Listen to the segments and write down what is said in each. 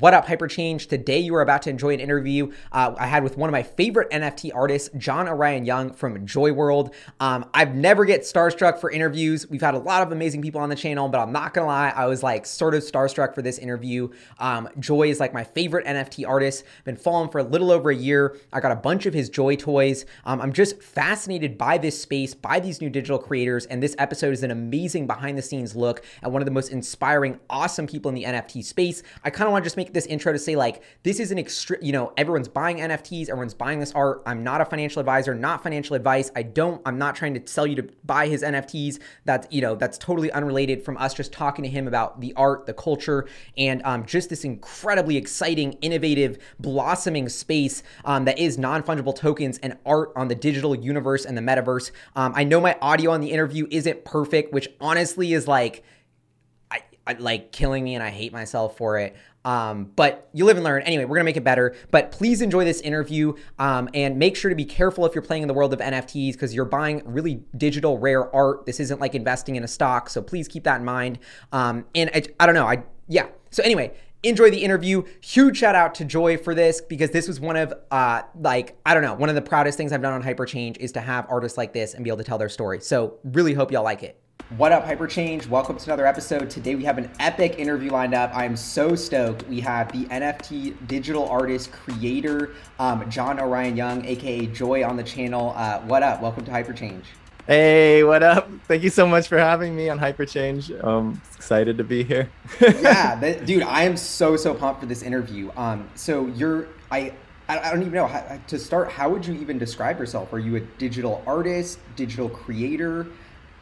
what up, Hyperchange? Today you are about to enjoy an interview uh, I had with one of my favorite NFT artists, John Orion Young from Joy World. Um, I've never get starstruck for interviews. We've had a lot of amazing people on the channel, but I'm not gonna lie, I was like sort of starstruck for this interview. Um, Joy is like my favorite NFT artist. Been following for a little over a year. I got a bunch of his Joy toys. Um, I'm just fascinated by this space, by these new digital creators, and this episode is an amazing behind the scenes look at one of the most inspiring, awesome people in the NFT space. I kind of want to just make this intro to say like this is an extreme, you know, everyone's buying NFTs, everyone's buying this art. I'm not a financial advisor, not financial advice. I don't, I'm not trying to sell you to buy his NFTs. That's, you know, that's totally unrelated from us just talking to him about the art, the culture, and um, just this incredibly exciting, innovative, blossoming space um, that is non fungible tokens and art on the digital universe and the metaverse. Um, I know my audio on the interview isn't perfect, which honestly is like, I, I, like killing me and I hate myself for it. Um, but you live and learn. Anyway, we're gonna make it better. But please enjoy this interview um, and make sure to be careful if you're playing in the world of NFTs because you're buying really digital rare art. This isn't like investing in a stock, so please keep that in mind. Um, and I, I don't know. I yeah. So anyway, enjoy the interview. Huge shout out to Joy for this because this was one of uh like I don't know one of the proudest things I've done on Hyperchange is to have artists like this and be able to tell their story. So really hope y'all like it. What up, Hyperchange? Welcome to another episode. Today we have an epic interview lined up. I am so stoked. We have the NFT digital artist creator, um, John Orion Young, aka Joy, on the channel. Uh, what up? Welcome to Hyperchange. Hey, what up? Thank you so much for having me on Hyperchange. Um, excited to be here. yeah, that, dude, I am so so pumped for this interview. Um, so you're I I don't even know how, to start. How would you even describe yourself? Are you a digital artist, digital creator?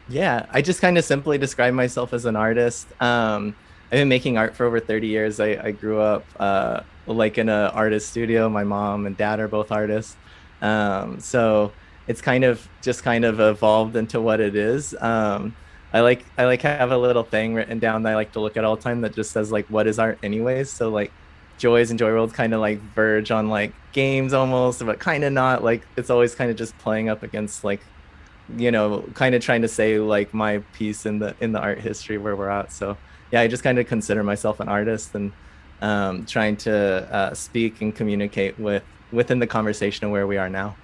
Yeah, I just kind of simply describe myself as an artist. Um, I've been making art for over 30 years. I, I grew up uh, like in an artist studio. My mom and dad are both artists. Um, so it's kind of just kind of evolved into what it is. Um, I like I like have a little thing written down that I like to look at all the time that just says like what is art anyways. So like joys and joy worlds kind of like verge on like games almost, but kind of not. Like it's always kind of just playing up against like you know kind of trying to say like my piece in the in the art history where we're at. So yeah i just kind of consider myself an artist and um, trying to uh, speak and communicate with within the conversation of where we are now.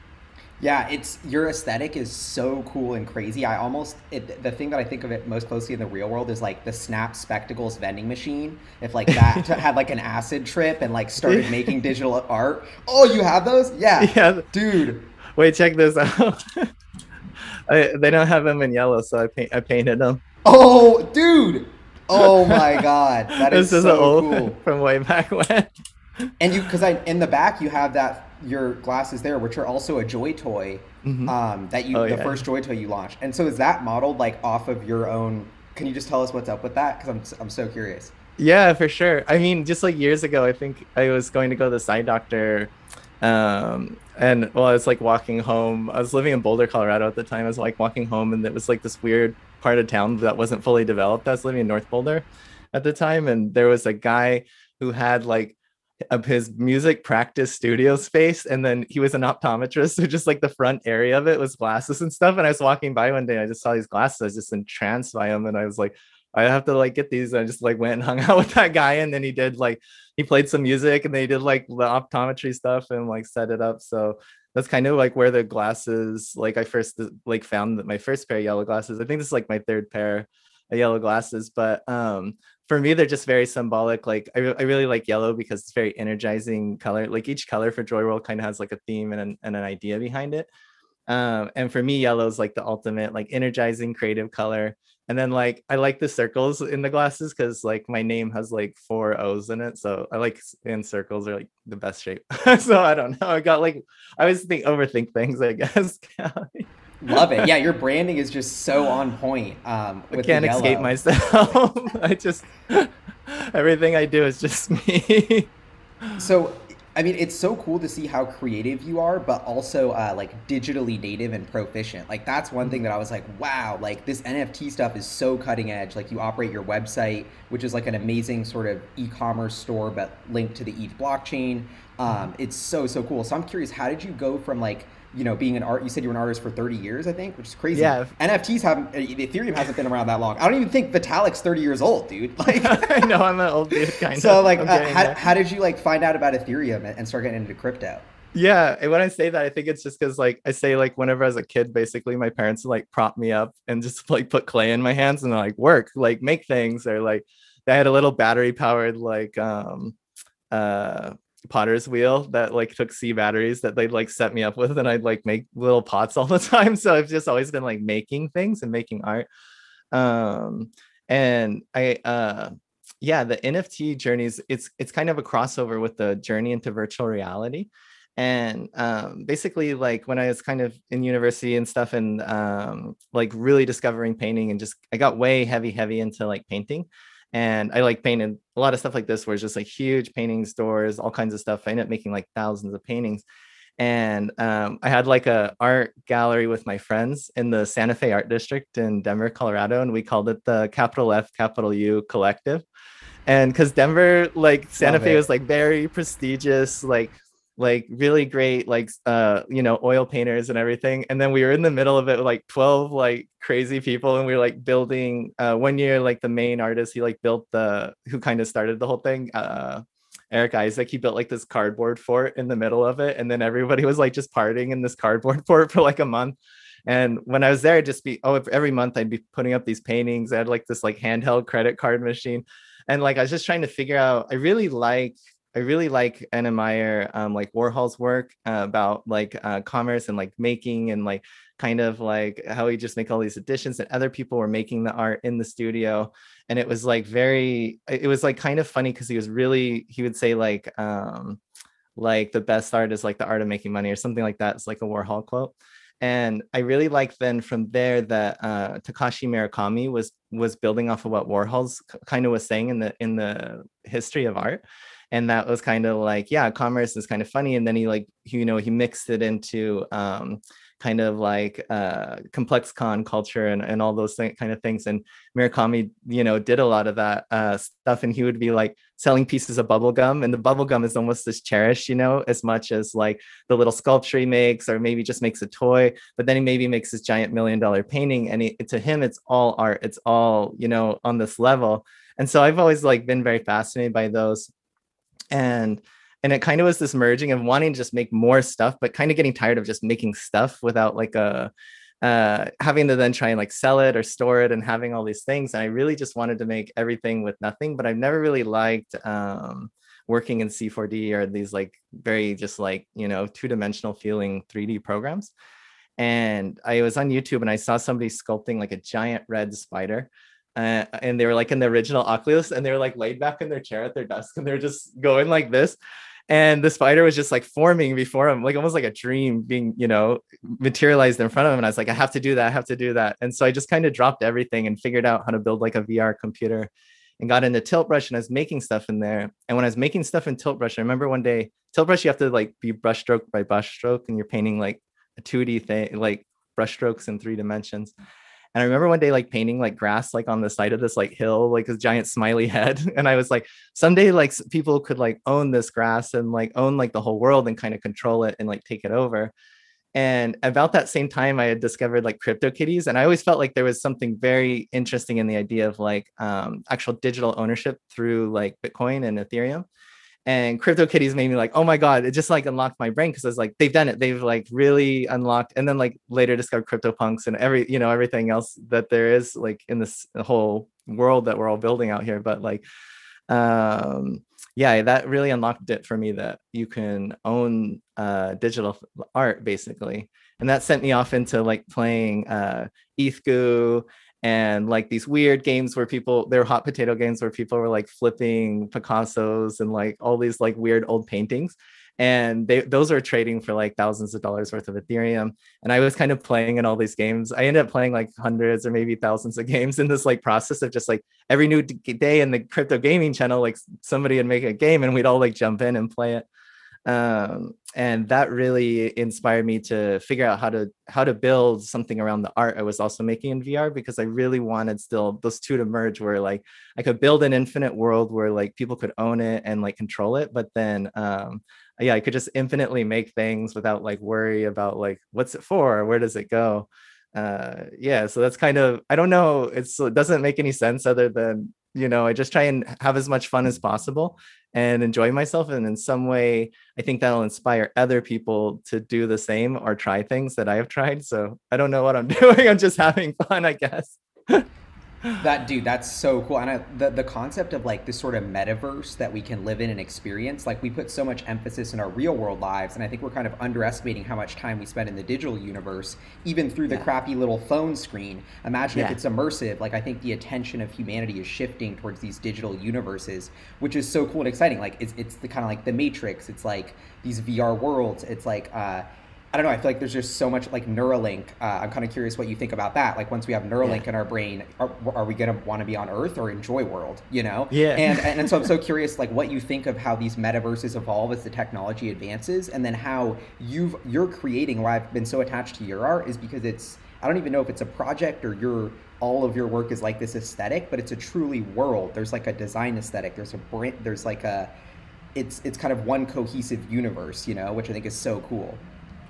Yeah it's your aesthetic is so cool and crazy. I almost it, the thing that i think of it most closely in the real world is like the snap spectacles vending machine. If like that had like an acid trip and like started making digital art. Oh you have those? Yeah. Yeah. Dude. Wait check this out I, they don't have them in yellow, so I paint I painted them. Oh, dude! Oh my god, that is, is so old cool. from way back when. And you, because I in the back you have that your glasses there, which are also a Joy toy. Mm-hmm. Um, that you oh, the yeah. first Joy toy you launched, and so is that modeled like off of your own? Can you just tell us what's up with that? Because I'm I'm so curious. Yeah, for sure. I mean, just like years ago, I think I was going to go to the Side Doctor um, and well, I was like walking home. I was living in Boulder, Colorado at the time. I was like walking home, and it was like this weird part of town that wasn't fully developed. I was living in North Boulder at the time, and there was a guy who had like of his music practice studio space and then he was an optometrist so just like the front area of it was glasses and stuff and i was walking by one day and i just saw these glasses i was just entranced by them and i was like I have to like get these. And I just like went and hung out with that guy, and then he did like he played some music, and they did like the optometry stuff and like set it up. So that's kind of like where the glasses like I first like found my first pair of yellow glasses. I think this is like my third pair of yellow glasses, but um for me they're just very symbolic. Like I, I really like yellow because it's very energizing color. Like each color for Joy World kind of has like a theme and an, and an idea behind it. Um, and for me, yellow is like the ultimate, like energizing creative color. And then like I like the circles in the glasses because like my name has like four O's in it. So I like in circles are like the best shape. so I don't know. I got like I always think overthink things, I guess. Love it. Yeah, your branding is just so on point. Um, I can't escape myself. I just everything I do is just me. so I mean, it's so cool to see how creative you are, but also uh, like digitally native and proficient. Like that's one thing that I was like, wow, like this NFT stuff is so cutting edge. Like you operate your website, which is like an amazing sort of e-commerce store, but linked to the ETH blockchain. Um, it's so so cool. So I'm curious, how did you go from like you know being an art? You said you were an artist for 30 years, I think, which is crazy. Yeah. NFTs haven't. Ethereum hasn't been around that long. I don't even think Vitalik's 30 years old, dude. Like. I know I'm an old dude, kind so of. like, uh, how, how did you like find out about Ethereum and- and start getting into crypto? Yeah, and when I say that, I think it's just because like I say like whenever I was a kid, basically my parents would like prop me up and just like put clay in my hands and like work, like make things, or like they had a little battery powered like um uh potter's wheel that like took C batteries that they'd like set me up with, and I'd like make little pots all the time. So I've just always been like making things and making art. Um and I uh yeah, the NFT journeys, it's it's kind of a crossover with the journey into virtual reality and um, basically like when i was kind of in university and stuff and um, like really discovering painting and just i got way heavy heavy into like painting and i like painted a lot of stuff like this where it's just like huge painting stores all kinds of stuff. I ended up making like thousands of paintings. And um, i had like a art gallery with my friends in the santa fe art district in denver colorado and we called it the capital f capital u collective. And because denver like santa Love fe it. was like very prestigious like like really great like uh you know oil painters and everything and then we were in the middle of it with like 12 like crazy people and we were like building uh one year like the main artist he like built the who kind of started the whole thing uh Eric Isaac, he built like this cardboard fort in the middle of it. And then everybody was like just partying in this cardboard fort for like a month. And when I was there, I'd just be, oh, every month I'd be putting up these paintings. I had like this like handheld credit card machine. And like I was just trying to figure out, I really like I really like and admire um, like Warhol's work uh, about like uh, commerce and like making and like kind of like how he just make all these additions and other people were making the art in the studio. And it was like very it was like kind of funny because he was really he would say like um like the best art is like the art of making money or something like that. It's like a Warhol quote. And I really like then from there that uh, Takashi Murakami was was building off of what Warhol's kind of was saying in the in the history of art and that was kind of like yeah commerce is kind of funny. And then he like you know he mixed it into um kind of like uh ComplexCon culture and, and all those th- kind of things. And Murakami you know did a lot of that uh stuff. And he would be like selling pieces of bubble gum. And the bubble gum is almost as cherished you know as much as like the little sculpture he makes or maybe just makes a toy. But then he maybe makes this giant million dollar painting. And he, to him it's all art. It's all you know on this level. And so i've always like been very fascinated by those and and it kind of was this merging of wanting to just make more stuff but kind of getting tired of just making stuff without like a uh having to then try and like sell it or store it and having all these things. And i really just wanted to make everything with nothing but i've never really liked um working in c4d or these like very just like you know two-dimensional feeling 3d programs. And i was on youtube and i saw somebody sculpting like a giant red spider uh, and they were like in the original Oculus, and they were like laid back in their chair at their desk, and they're just going like this. And the spider was just like forming before him, like almost like a dream being, you know, materialized in front of him. And I was like, I have to do that. I have to do that. And so I just kind of dropped everything and figured out how to build like a VR computer and got into Tilt Brush and I was making stuff in there. And when I was making stuff in Tilt Brush, I remember one day, Tilt Brush, you have to like be brushstroke by brushstroke and you're painting like a 2D thing, like brushstrokes in three dimensions. And I remember one day like painting like grass like on the side of this like hill, like a giant smiley head. And I was like, someday like people could like own this grass and like own like the whole world and kind of control it and like take it over. And about that same time, I had discovered like CryptoKitties, and I always felt like there was something very interesting in the idea of like um, actual digital ownership through like Bitcoin and Ethereum and crypto CryptoKitties made me like, oh my god, it just like unlocked my brain because I was like, they've done it, they've like really unlocked, and then like later discovered CryptoPunks and every you know everything else that there is like in this whole world that we're all building out here. But like, um, yeah, that really unlocked it for me that you can own uh, digital art basically, and that sent me off into like playing uh, ETHGoo and like these weird games where people they're hot potato games where people were like flipping picassos and like all these like weird old paintings. And they those are trading for like thousands of dollars worth of ethereum. And i was kind of playing in all these games. I ended up playing like hundreds or maybe thousands of games in this like process of just like every new day in the crypto gaming channel like somebody would make a game and we'd all like jump in and play it um, and that really inspired me to figure out how to how to build something around the art i was also making in vr because i really wanted still those two to merge where like i could build an infinite world where like people could own it and like control it but then um yeah i could just infinitely make things without like worry about like what's it for? Where does it go? Uh yeah so that's kind of i don't know it's it doesn't make any sense other than you know i just try and have as much fun as possible and enjoy myself. And in some way i think that'll inspire other people to do the same or try things that i have tried. So i don't know what i'm doing. I'm just having fun i guess that dude that's so cool. And I, the, the concept of like this sort of metaverse that we can live in and experience like we put so much emphasis in our real world lives and i think we're kind of underestimating how much time we spend in the digital universe even through the yeah. crappy little phone screen. Imagine yeah. if it's immersive like i think the attention of humanity is shifting towards these digital universes which is so cool and exciting. Like it's, it's the kind of like the matrix. It's like these vr worlds. It's like uh I don't know. I feel like there's just so much like Neuralink. Uh, I'm kind of curious what you think about that. Like once we have Neuralink yeah. in our brain, are, are we gonna want to be on Earth or in Joy World? You know? Yeah. And, and and so I'm so curious, like what you think of how these metaverses evolve as the technology advances, and then how you've you're creating. Why I've been so attached to your art is because it's. I don't even know if it's a project or your all of your work is like this aesthetic, but it's a truly world. There's like a design aesthetic. There's a brand. There's like a. It's it's kind of one cohesive universe, you know, which I think is so cool.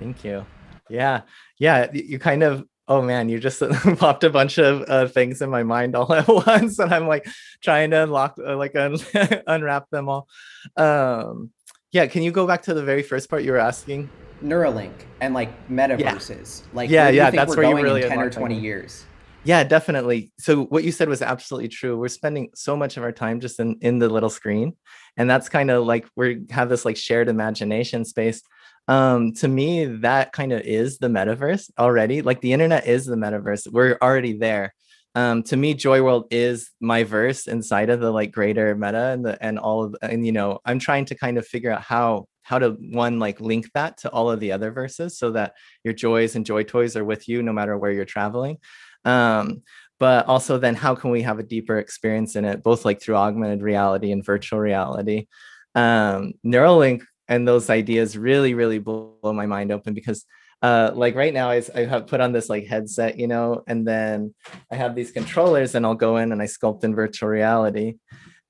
Thank you. Yeah. Yeah. You kind of, oh man, you just popped a bunch of uh, things in my mind all at once. And I'm like trying to unlock, uh, like un- unwrap them all. Um, yeah. Can you go back to the very first part you were asking? Neuralink and like metaverses. Yeah. Like, yeah, yeah. That's where you really in 10 or 20 years. Yeah, definitely. So what you said was absolutely true. We're spending so much of our time just in in the little screen, and that's kind of like we have this like shared imagination space um to me that kind of is the metaverse already like the internet is the metaverse we're already there. Um to me joy world is my verse inside of the like greater meta and the and all of and you know i'm trying to kind of figure out how how to one like link that to all of the other verses so that your joys and joy toys are with you no matter where you're traveling. Um but also then how can we have a deeper experience in it both like through augmented reality and virtual reality? Um neuralink and those ideas really really blow my mind open because uh, like right now I, I have put on this like headset you know and then i have these controllers and i'll go in and i sculpt in virtual reality.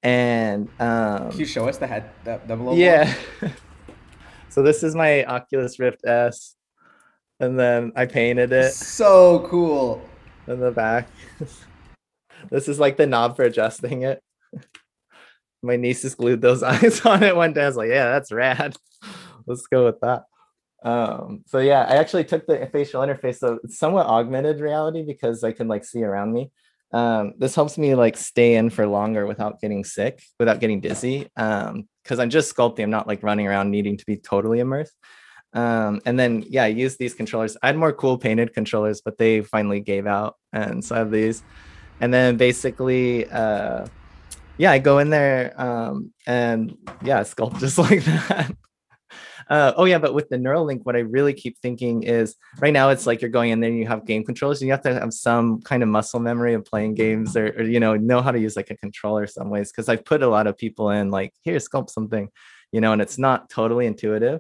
And um can you show us the head the, the yeah. So this is my oculus rift s and then i painted it. So cool. In the back. This is like the knob for adjusting it my niece just glued those eyes on it one day. I was like, yeah, that's rad. Let's go with that. Um, so yeah, I actually took the facial interface, so it's somewhat augmented reality because I can like see around me. Um, this helps me like stay in for longer without getting sick, without getting dizzy. Um, because I'm just sculpting, I'm not like running around needing to be totally immersed. Um, and then yeah, I use these controllers. I had more cool painted controllers, but they finally gave out, and so I have these. And then basically, uh, yeah, I go in there um, and yeah, sculpt just like that. Uh, oh yeah, but with the Neuralink, what I really keep thinking is right now it's like you're going in there and you have game controllers and you have to have some kind of muscle memory of playing games or, or you know know how to use like a controller some ways because I've put a lot of people in like here sculpt something, you know, and it's not totally intuitive.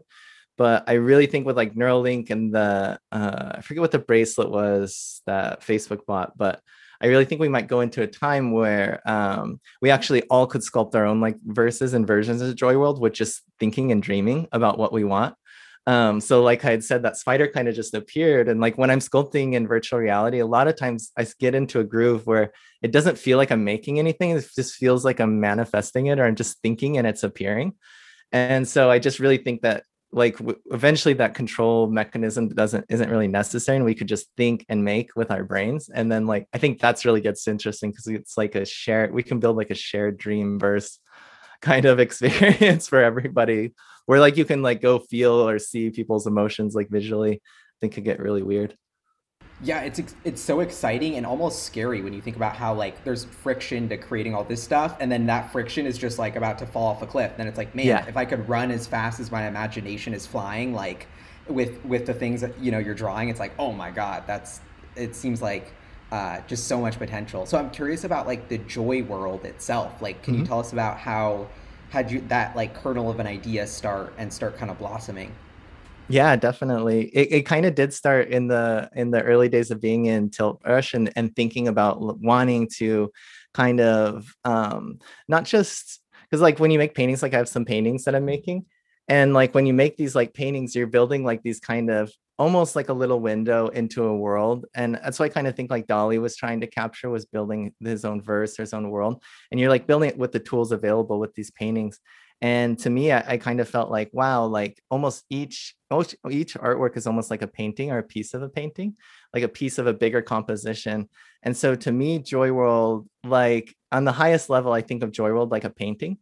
But I really think with like Neuralink and the uh, I forget what the bracelet was that Facebook bought, but I really think we might go into a time where um, we actually all could sculpt our own like verses and versions of Joy World with just thinking and dreaming about what we want. Um, so like I had said, that spider kind of just appeared. And like when I'm sculpting in virtual reality, a lot of times I get into a groove where it doesn't feel like I'm making anything. It just feels like I'm manifesting it or I'm just thinking and it's appearing. And so I just really think that like w- eventually that control mechanism doesn't isn't really necessary and we could just think and make with our brains. And then like i think that's really gets interesting because it's like a shared we can build like a shared dream verse kind of experience for everybody where like you can like go feel or see people's emotions like visually. I think could get really weird yeah, it's it's so exciting and almost scary when you think about how like there's friction to creating all this stuff, and then that friction is just like about to fall off a cliff. Then it's like, man, yeah. if I could run as fast as my imagination is flying, like with with the things that you know you're drawing, it's like, oh my god, that's it seems like uh, just so much potential. So I'm curious about like the joy world itself. Like, can mm-hmm. you tell us about how had you that like kernel of an idea start and start kind of blossoming? Yeah, definitely. It, it kind of did start in the in the early days of being in Tilt Brush and and thinking about wanting to kind of um not just because like when you make paintings, like I have some paintings that I'm making, and like when you make these like paintings, you're building like these kind of almost like a little window into a world. And that's what I kind of think like Dali was trying to capture was building his own verse, his own world. And you're like building it with the tools available with these paintings. And to me, I, I kind of felt like, wow, like almost each most each artwork is almost like a painting or a piece of a painting, like a piece of a bigger composition. And so to me, Joy World, like on the highest level, I think of Joy World like a painting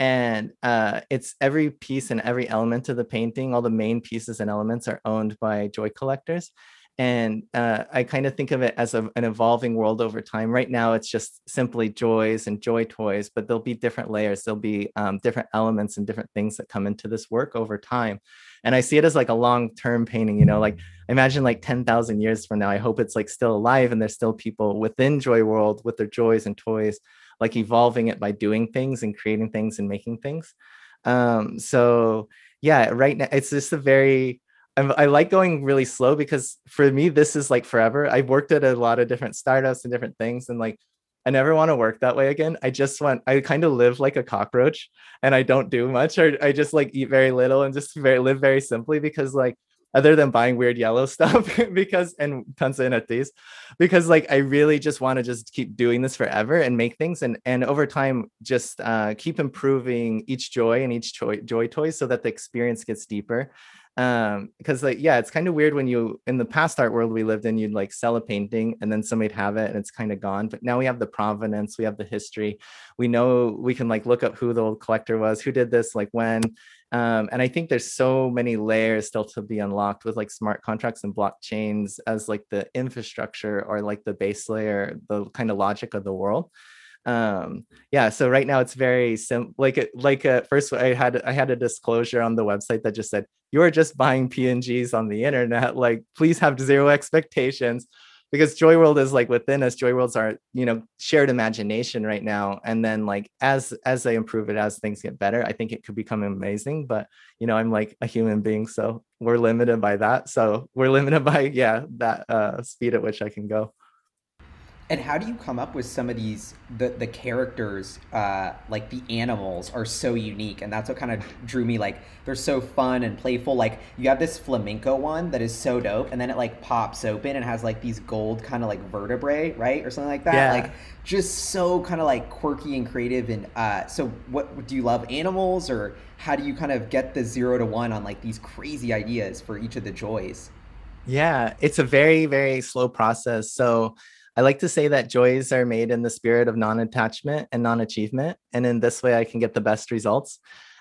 and uh, it's every piece and every element of the painting all the main pieces and elements are owned by joy collectors and uh, i kind of think of it as a, an evolving world over time. Right now it's just simply joys and joy toys but there'll be different layers. There'll be um, different elements and different things that come into this work over time. And i see it as like a long term painting you know like imagine like 10,000 years from now i hope it's like still alive and there's still people within joy world with their joys and toys like evolving it by doing things and creating things and making things. Um, so yeah, right now it's just a very I'm, i like going really slow because for me this is like forever. I've worked at a lot of different startups and different things, and like I never want to work that way again. I just want I kind of live like a cockroach and I don't do much or I just like eat very little and just very live very simply because like other than buying weird yellow stuff because and tons of NFTs because like I really just want to just keep doing this forever and make things and and over time just uh, keep improving each joy and each joy joy toy so that the experience gets deeper um because like yeah it's kind of weird when you in the past art world we lived in you'd like sell a painting and then somebody'd have it and it's kind of gone but now we have the provenance we have the history we know we can like look up who the old collector was who did this like when um, and I think there's so many layers still to be unlocked with like smart contracts and blockchains as like the infrastructure or like the base layer, the kind of logic of the world. Um, yeah, so right now it's very simple. Like like at first I had I had a disclosure on the website that just said you're just buying PNGs on the internet. Like please have zero expectations because joy world is like within us joy worlds are you know shared imagination right now and then like as as they improve it as things get better i think it could become amazing but you know i'm like a human being so we're limited by that so we're limited by yeah that uh speed at which i can go and how do you come up with some of these the the characters uh, like the animals are so unique? And that's what kind of drew me like they're so fun and playful. Like you have this flamenco one that is so dope and then it like pops open and has like these gold kind of like vertebrae right or something like that. Yeah. like just so kind of like quirky and creative and uh, so what do you love animals? Or how do you kind of get the zero to one on like these crazy ideas for each of the joys? Yeah it's a very very slow process. So I like to say that joys are made in the spirit of non attachment and non achievement. And in this way, I can get the best results.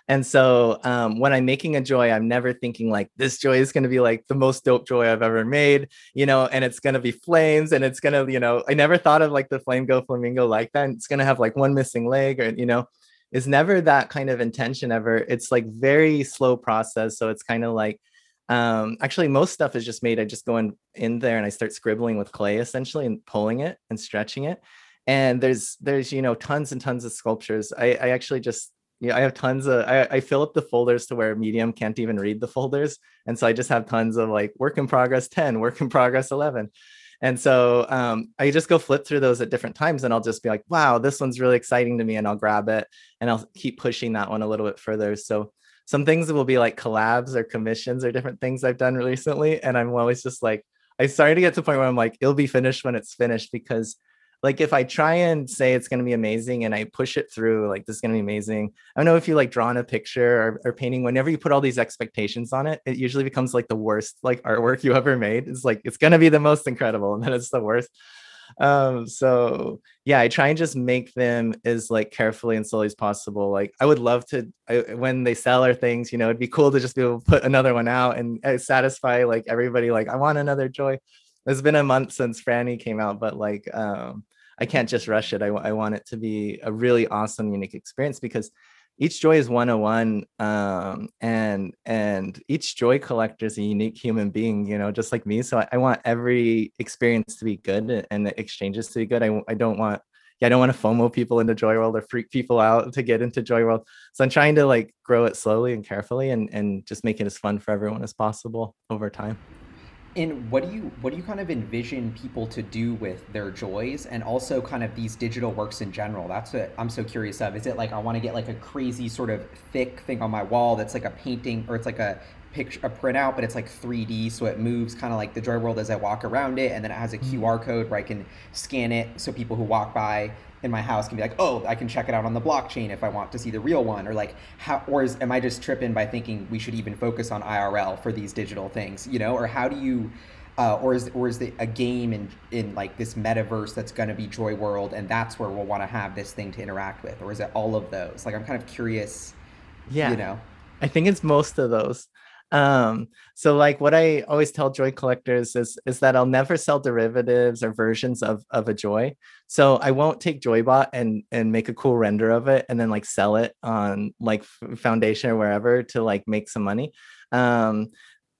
And so um, when I'm making a joy, I'm never thinking like this joy is going to be like the most dope joy I've ever made, you know, and it's going to be flames and it's going to, you know, I never thought of like the flame go flamingo like that. And it's going to have like one missing leg or, you know, is never that kind of intention ever. It's like very slow process. So it's kind of like um, actually, most stuff is just made. I just go in, in there and I start scribbling with clay essentially and pulling it and stretching it. And there's there's you know tons and tons of sculptures. I, I actually just yeah, I have tons of I, I fill up the folders to where Medium can't even read the folders. And so I just have tons of like work in progress 10, work in progress 11. And so um, I just go flip through those at different times and I'll just be like, wow, this one's really exciting to me. And I'll grab it and I'll keep pushing that one a little bit further. So some things will be like collabs or commissions or different things I've done recently. And I'm always just like, I started to get to the point where I'm like, it'll be finished when it's finished because like if I try and say it's going to be amazing and I push it through, like this is going to be amazing. I don't know if you like drawing a picture or, or, painting, whenever you put all these expectations on it, it usually becomes like the worst like artwork you ever made. It's like it's going to be the most incredible and then it's the worst um so yeah i try and just make them as like carefully and slowly as possible like i would love to I, when they sell our things you know it'd be cool to just be able to put another one out and uh, satisfy like everybody like i want another joy. It's been a month since franny came out but like um i can't just rush it. I, I want it to be a really awesome unique experience because each joy is 101 um, and and each joy collector is a unique human being you know just like me so I, I, want every experience to be good and the exchanges to be good I, I don't want yeah, I don't want to FOMO people into Joy World or freak people out to get into Joy World. So I'm trying to like grow it slowly and carefully and and just make it as fun for everyone as possible over time. And what do you what do you kind of envision people to do with their joys and also kind of these digital works in general? That's what I'm so curious of. Is it like I want to get like a crazy sort of thick thing on my wall that's like a painting or it's like a picture a printout, but it's like 3D, so it moves kind of like the Joy World as I walk around it, and then it has a mm-hmm. QR code where I can scan it, so people who walk by in my house can be like, oh, I can check it out on the blockchain if I want to see the real one, or like how, or is am I just tripping by thinking we should even focus on IRL for these digital things, you know, or how do you uh, or is or is it a game in in like this metaverse that's going to be Joy World, and that's where we'll want to have this thing to interact with, or is it all of those? Like, I'm kind of curious. Yeah, you know, I think it's most of those um so like what i always tell joy collectors is is that i'll never sell derivatives or versions of of a joy. So i won't take joybot and and make a cool render of it and then like sell it on like foundation or wherever to like make some money. Um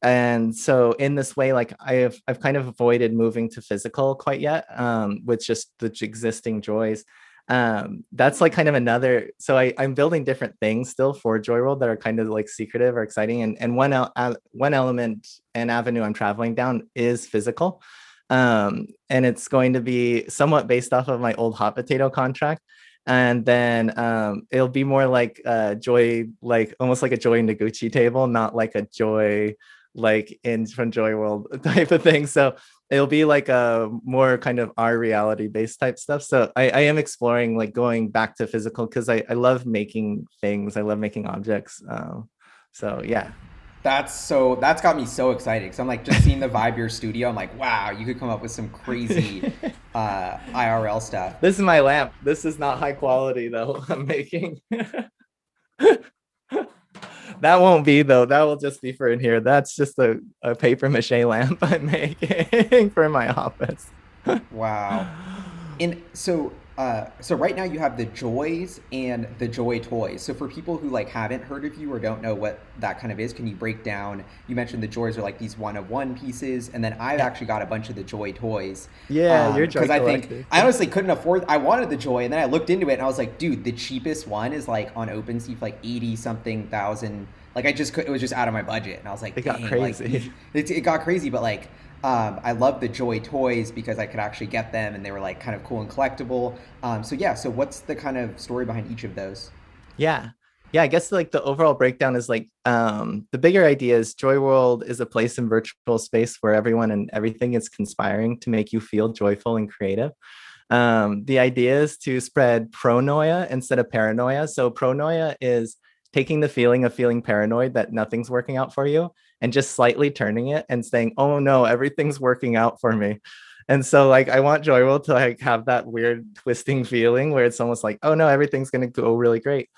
and so in this way like i've i've kind of avoided moving to physical quite yet um with just the existing joys um that's like kind of another so I, i'm building different things still for joy world that are kind of like secretive or exciting and and one el- one element and avenue i'm traveling down is physical. Um and it's going to be somewhat based off of my old hot potato contract and then um it'll be more like uh joy like almost like a joy noguchi table not like a joy like in from joy world type of thing. So it'll be like a more kind of our reality based type stuff. So i, I am exploring like going back to physical because I, I love making things. I love making objects um, so yeah. That's so that's got me so excited because i'm like just seeing the vibe your studio. I'm like wow you could come up with some crazy uh irl stuff. This is my lamp. This is not high quality though i'm making that won't be though. That will just be for in here. That's just a, a paper mache lamp I'm making for my office. wow. And so uh, so right now you have the joys and the joy toys. So for people who like haven't heard of you or don't know what that kind of is, can you break down? You mentioned the joys are like these one of one pieces, and then I've actually got a bunch of the joy toys. Yeah, um, you're joy because I think I honestly couldn't afford. I wanted the joy, and then I looked into it and I was like, dude, the cheapest one is like on OpenSea for like eighty something thousand. Like I just could, it was just out of my budget, and I was like, it got crazy. Like, it, it got crazy, but like um, I love the Joy toys because I could actually get them and they were like kind of cool and collectible. Um, so yeah, so what's the kind of story behind each of those? Yeah. Yeah, I guess like the overall breakdown is like um, the bigger idea is Joy World is a place in virtual space where everyone and everything is conspiring to make you feel joyful and creative. Um, the idea is to spread pronoia instead of paranoia. So pronoia is taking the feeling of feeling paranoid that nothing's working out for you and just slightly turning it and saying, "Oh no, everything's working out for me." And so like I want Joy World to like have that weird twisting feeling where it's almost like, "Oh no, everything's going to go really great."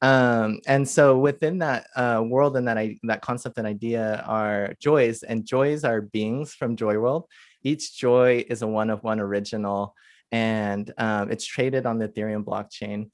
Um, and so within that uh, world and that I, that concept and idea are joys, and joys are beings from Joy World. Each joy is a one of one original, and um, it's traded on the Ethereum blockchain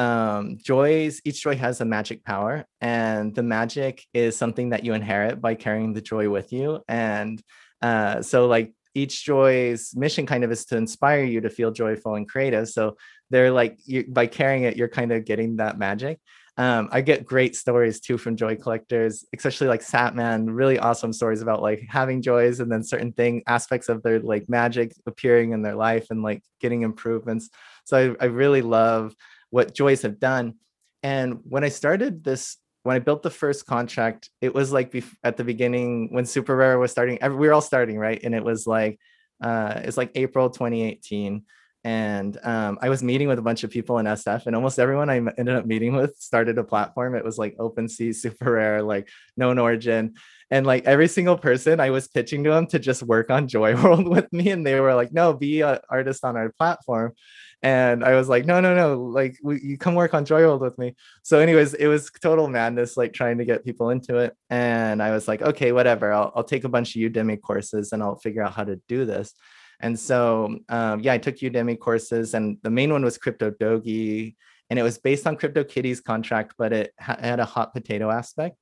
um, joys each joy has a magic power and the magic is something that you inherit by carrying the joy with you and uh, so like each joy's mission kind of is to inspire you to feel joyful and creative so they're like you, by carrying it you're kind of getting that magic. Um, i get great stories too from joy collectors especially like satman really awesome stories about like having joys and then certain thing aspects of their like magic appearing in their life and like getting improvements so i, I really love what joys have done. And when I started this, when I built the first contract, it was like bef- at the beginning when SuperRare was starting. We were all starting, right? And it was like uh, it's like April 2018 and um, I was meeting with a bunch of people in SF, and almost everyone I ended up meeting with started a platform. It was like OpenSea, SuperRare, like KnownOrigin, and like every single person I was pitching to them to just work on Joy World with me, and they were like, "No, be an artist on our platform." And I was like, no, no, no, like we, you come work on Joy World with me. So, anyways, it was total madness, like trying to get people into it. And I was like, okay, whatever. I'll, I'll take a bunch of Udemy courses and I'll figure out how to do this. And so, um, yeah, I took Udemy courses, and the main one was CryptoDoggies, and it was based on CryptoKitties contract, but it ha- had a hot potato aspect.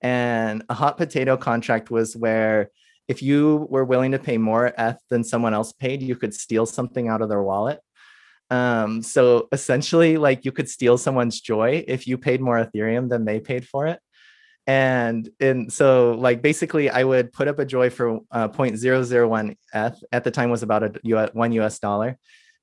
And a hot potato contract was where if you were willing to pay more ETH than someone else paid, you could steal something out of their wallet. Um, so essentially, like you could steal someone's joy if you paid more Ethereum than they paid for it. And and so like basically, I would put up a joy for uh, 0.001 ETH at the time was about a US, one US dollar,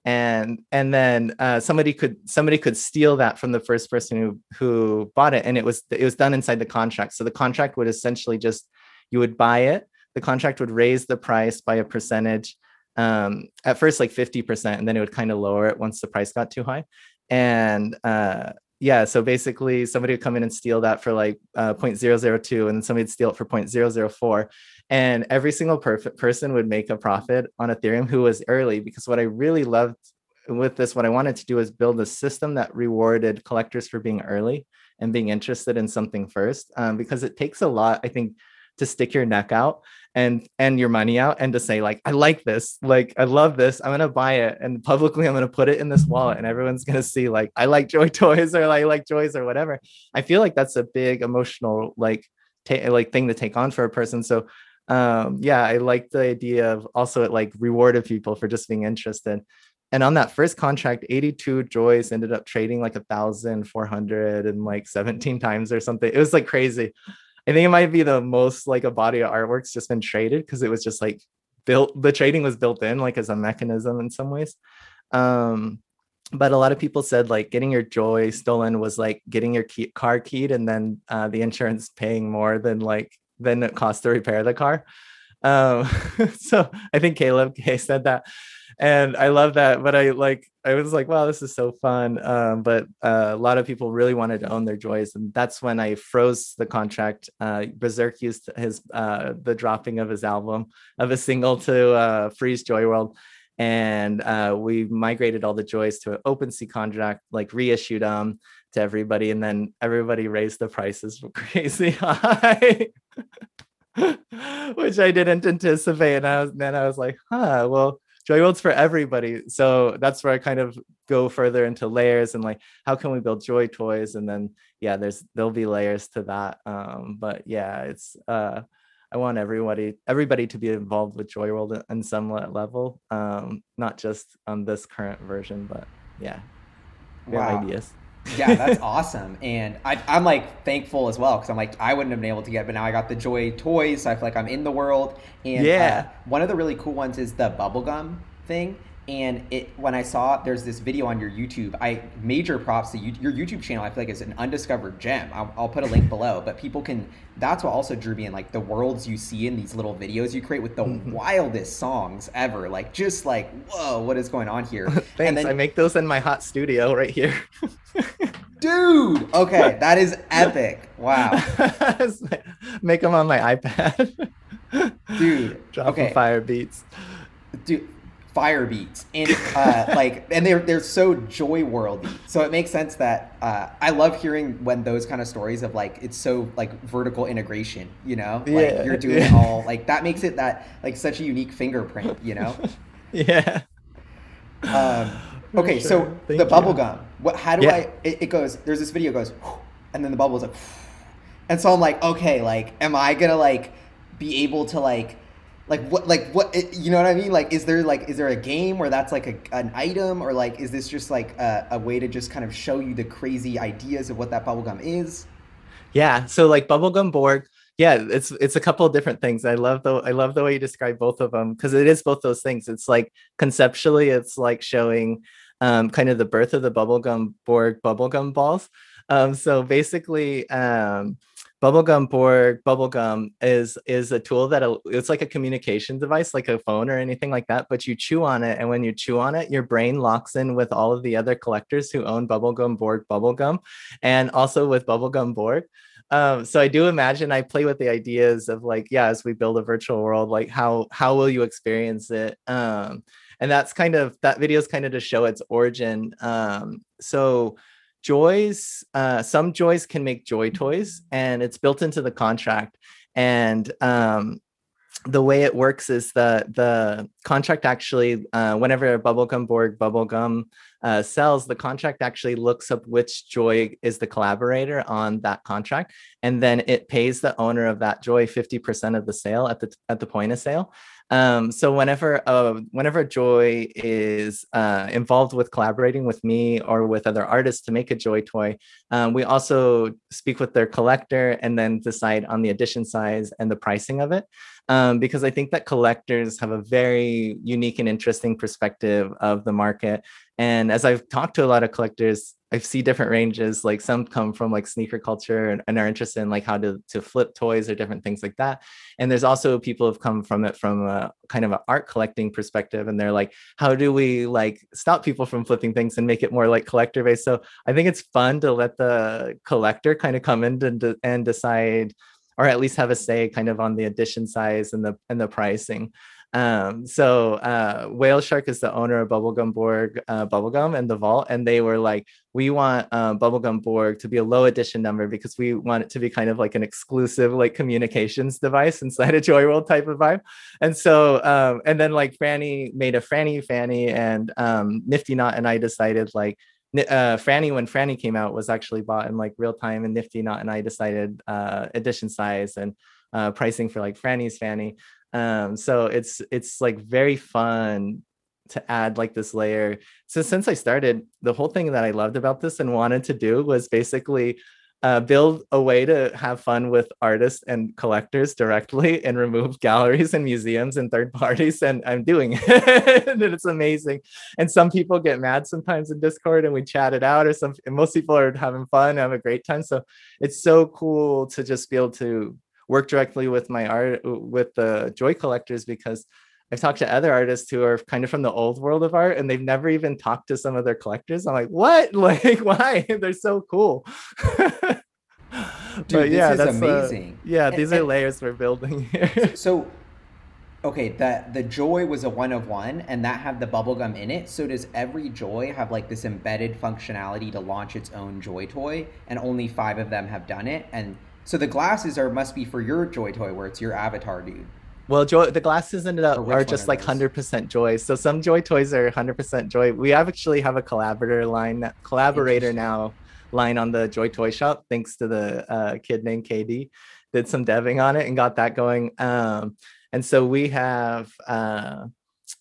and and then uh, somebody could somebody could steal that from the first person who who bought it, and it was it was done inside the contract. So the contract would essentially just you would buy it, the contract would raise the price by a percentage um, at first like 50% and then it would kind of lower it once the price got too high. And uh, yeah so basically somebody would come in and steal that for like uh, 0.002 and then somebody would steal it for 0.004 and every single perfect person would make a profit on ethereum who was early because what i really loved with this what i wanted to do is build a system that rewarded collectors for being early and being interested in something first um, because it takes a lot i think to stick your neck out and and your money out and to say like i like this. Like i love this. I'm gonna buy it. And publicly i'm gonna put it in this wallet and everyone's gonna see like i like joy toys or i like joys or whatever. I feel like that's a big emotional like like thing to take on for a person. So um yeah i like the idea of also it like rewarded people for just being interested. And on that first contract 82 joys ended up trading like a thousand four hundred and like 17 times or something. It was like crazy I think it might be the most like a body of artwork's just been traded because it was just like built the trading was built in like as a mechanism in some ways. Um but a lot of people said like getting your joy stolen was like getting your key, car keyed and then uh, the insurance paying more than like than it cost to repair the car. Um, so I think Caleb said that and I love that. But I like I was like, wow, this is so fun. Um, but uh, a lot of people really wanted to own their joys, and that's when I froze the contract. Uh, Berserk used his uh, the dropping of his album of a single to uh, freeze Joy World, and uh, we migrated all the joys to an OpenSea contract, like reissued them to everybody, and then everybody raised the prices crazy high. which I didn't anticipate. And I was then I was like, huh, well, joy world's for everybody. So that's where i kind of go further into layers and like how can we build joy toys? And then yeah there's there'll be layers to that. Um but yeah it's uh i want everybody everybody to be involved with joy world in some level. Um not just on this current version but yeah wow. ideas yeah, that's awesome. And I, am like thankful as well because I'm like, I wouldn't have been able to get, but now I got the Joy toys. So I feel like I'm in the world. And yeah. Uh, one of the really cool ones is the bubblegum thing. And it when I saw there's this video on your YouTube, I major props to you, your YouTube channel. I feel like is an undiscovered gem. I'll, I'll, put a link below, but people can. That's what also drew me in, like the worlds you see in these little videos you create with the mm-hmm. wildest songs ever. Like just like whoa, what is going on here? Thanks. Then, I make those in my hot studio right here. dude, okay, that is epic. Wow. make them on my iPad. dude, drop okay. fire beats. Dude, fire beats and uh, like and they're they're so joy worldy so it makes sense that uh, i love hearing when those kind of stories of like it's so like vertical integration you know like yeah, you're doing yeah. all like that makes it that like such a unique fingerprint you know yeah um, okay sure. so Thank the bubble gum what how do yeah. i it, it, goes there's this video goes and then the bubble is like and so i'm like okay like am i gonna like be able to like like what like what you know what i mean? Like is there like is there a game where that's like a, an item? Or like is this just like a, a way to just kind of show you the crazy ideas of what that bubblegum is? Yeah so like bubblegum borg yeah it's it's a couple of different things. I love the i love the way you describe both of them because it is both those things. It's like conceptually it's like showing um, kind of the birth of the bubblegum borg bubblegum balls. Um, so basically um, bubblegum borg bubblegum is is a tool that it's like a communication device like a phone or anything like that but you chew on it and when you chew on it your brain locks in with all of the other collectors who own bubblegum borg bubblegum and also with bubblegum borg um, so I do imagine I play with the ideas of like, yeah, as we build a virtual world, like how how will you experience it? Um, and that's kind of that video is kind of to show its origin. Um, so joys uh, some joys can make joy toys and it's built into the contract. And um, the way it works is the the contract actually uh, whenever bubblegum borg bubblegum uh, sells the contract actually looks up which joy is the collaborator on that contract and then it pays the owner of that joy 50% of the sale at the at the point of sale Um, so whenever uh, whenever Joy is uh, involved with collaborating with me or with other artists to make a Joy toy, um, we also speak with their collector and then decide on the edition size and the pricing of it. Um, because I think that collectors have a very unique and interesting perspective of the market. And as I've talked to a lot of collectors, I see different ranges. Like some come from like sneaker culture and, and, are interested in like how to to flip toys or different things like that. And there's also people who've come from it from a kind of an art collecting perspective, and they're like, how do we like stop people from flipping things and make it more like collector based? So I think it's fun to let the collector kind of come in and and decide or at least have a say kind of on the edition size and the and the pricing. Um, so uh, WhaleShark is the owner of Bubblegum Borg uh, Bubblegum and the Vault, and they were like, we want uh, Bubblegum Borg to be a low edition number because we want it to be kind of like an exclusive like communications device inside a Joy World type of vibe. And so, um, and then like Franny made a Franny Fanny, and um, Nifty Knot and I decided like uh, Franny when Franny came out was actually bought in like real time, and Nifty Knot and I decided uh, edition size and uh, pricing for like Franny's Fanny. Um, so it's it's like very fun to add like this layer. So since I started, the whole thing that I loved about this and wanted to do was basically uh, build a way to have fun with artists and collectors directly and remove galleries and museums and third parties and i'm doing it. And it's amazing. And some people get mad sometimes in discord and we chat it out or some most people are having fun have a great time. So it's so cool to just be able to work directly with my art with the joy collectors because I've talked to other artists who are kind of from the old world of art and they've never even talked to some of their collectors. I'm like, what? Like, why? They're so cool. Dude, but yeah, that's uh, amazing. Uh, yeah, these and, are layers we're building here. So, okay, the the joy was a one of one, and that had the bubblegum in it. So does every joy have like this embedded functionality to launch its own joy toy? And only five of them have done it. And so the glasses are must be for your joy toy, where it's your avatar, dude. Well, joy the glasses ended up are just like hundred percent joy. So some joy toys are hundred percent joy. We actually have a collaborator line collaborator now line on the Joy Toy Shop, thanks to the uh, kid named KD. Did some deving on it and got that going. Um, and so we have uh,